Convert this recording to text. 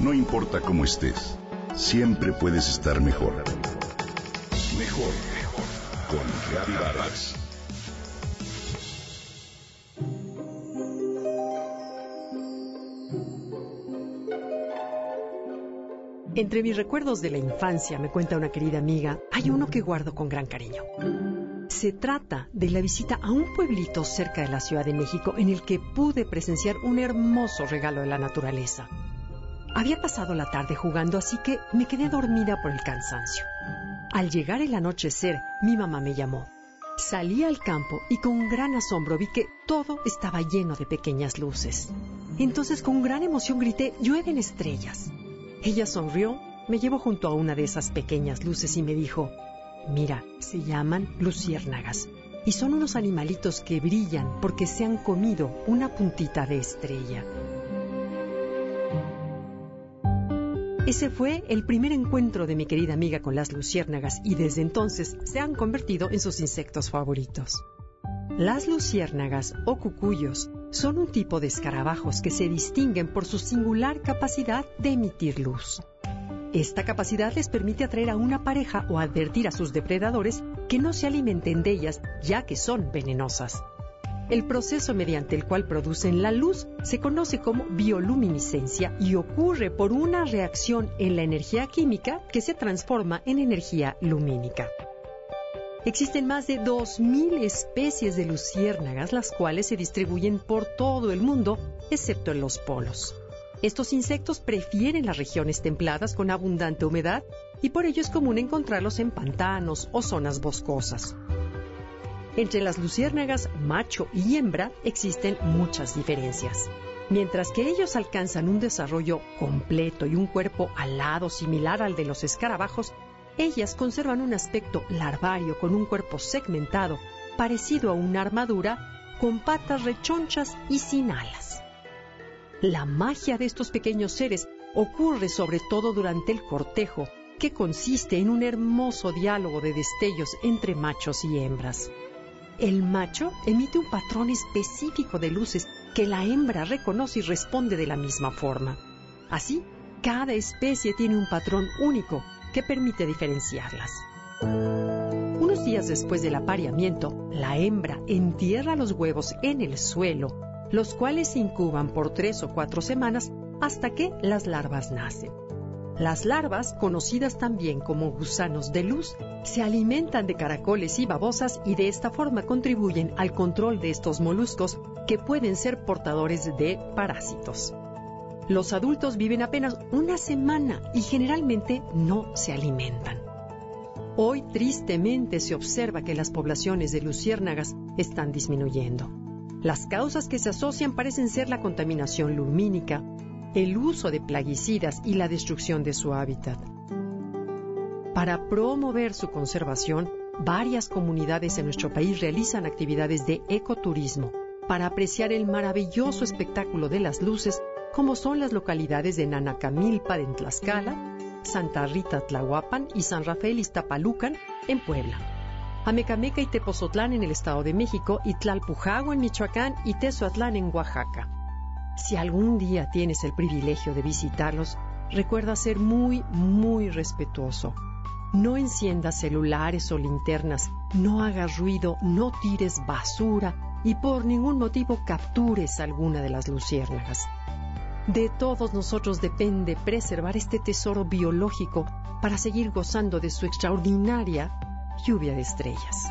No importa cómo estés, siempre puedes estar mejor. Mejor, mejor. Con Vargas. Entre mis recuerdos de la infancia, me cuenta una querida amiga, hay uno que guardo con gran cariño. Se trata de la visita a un pueblito cerca de la Ciudad de México en el que pude presenciar un hermoso regalo de la naturaleza. Había pasado la tarde jugando, así que me quedé dormida por el cansancio. Al llegar el anochecer, mi mamá me llamó. Salí al campo y con gran asombro vi que todo estaba lleno de pequeñas luces. Entonces con gran emoción grité, llueven estrellas. Ella sonrió, me llevó junto a una de esas pequeñas luces y me dijo, mira, se llaman luciérnagas y son unos animalitos que brillan porque se han comido una puntita de estrella. Ese fue el primer encuentro de mi querida amiga con las luciérnagas y desde entonces se han convertido en sus insectos favoritos. Las luciérnagas o cucuyos son un tipo de escarabajos que se distinguen por su singular capacidad de emitir luz. Esta capacidad les permite atraer a una pareja o advertir a sus depredadores que no se alimenten de ellas ya que son venenosas. El proceso mediante el cual producen la luz se conoce como bioluminiscencia y ocurre por una reacción en la energía química que se transforma en energía lumínica. Existen más de 2.000 especies de luciérnagas, las cuales se distribuyen por todo el mundo, excepto en los polos. Estos insectos prefieren las regiones templadas con abundante humedad y por ello es común encontrarlos en pantanos o zonas boscosas. Entre las luciérnagas macho y hembra existen muchas diferencias. Mientras que ellos alcanzan un desarrollo completo y un cuerpo alado similar al de los escarabajos, ellas conservan un aspecto larvario con un cuerpo segmentado, parecido a una armadura, con patas rechonchas y sin alas. La magia de estos pequeños seres ocurre sobre todo durante el cortejo, que consiste en un hermoso diálogo de destellos entre machos y hembras. El macho emite un patrón específico de luces que la hembra reconoce y responde de la misma forma. Así, cada especie tiene un patrón único que permite diferenciarlas. Unos días después del apareamiento, la hembra entierra los huevos en el suelo, los cuales se incuban por tres o cuatro semanas hasta que las larvas nacen. Las larvas, conocidas también como gusanos de luz, se alimentan de caracoles y babosas y de esta forma contribuyen al control de estos moluscos que pueden ser portadores de parásitos. Los adultos viven apenas una semana y generalmente no se alimentan. Hoy tristemente se observa que las poblaciones de luciérnagas están disminuyendo. Las causas que se asocian parecen ser la contaminación lumínica, el uso de plaguicidas y la destrucción de su hábitat. Para promover su conservación, varias comunidades en nuestro país realizan actividades de ecoturismo para apreciar el maravilloso espectáculo de las luces como son las localidades de Nanacamilpa en Tlaxcala, Santa Rita Tlahuapan y San Rafael Iztapalucan en Puebla. Amecameca y Tepozotlán en el Estado de México y Tlalpujagua en Michoacán y Tezoatlán en Oaxaca. Si algún día tienes el privilegio de visitarlos, recuerda ser muy, muy respetuoso. No enciendas celulares o linternas, no hagas ruido, no tires basura y por ningún motivo captures alguna de las luciérnagas. De todos nosotros depende preservar este tesoro biológico para seguir gozando de su extraordinaria lluvia de estrellas.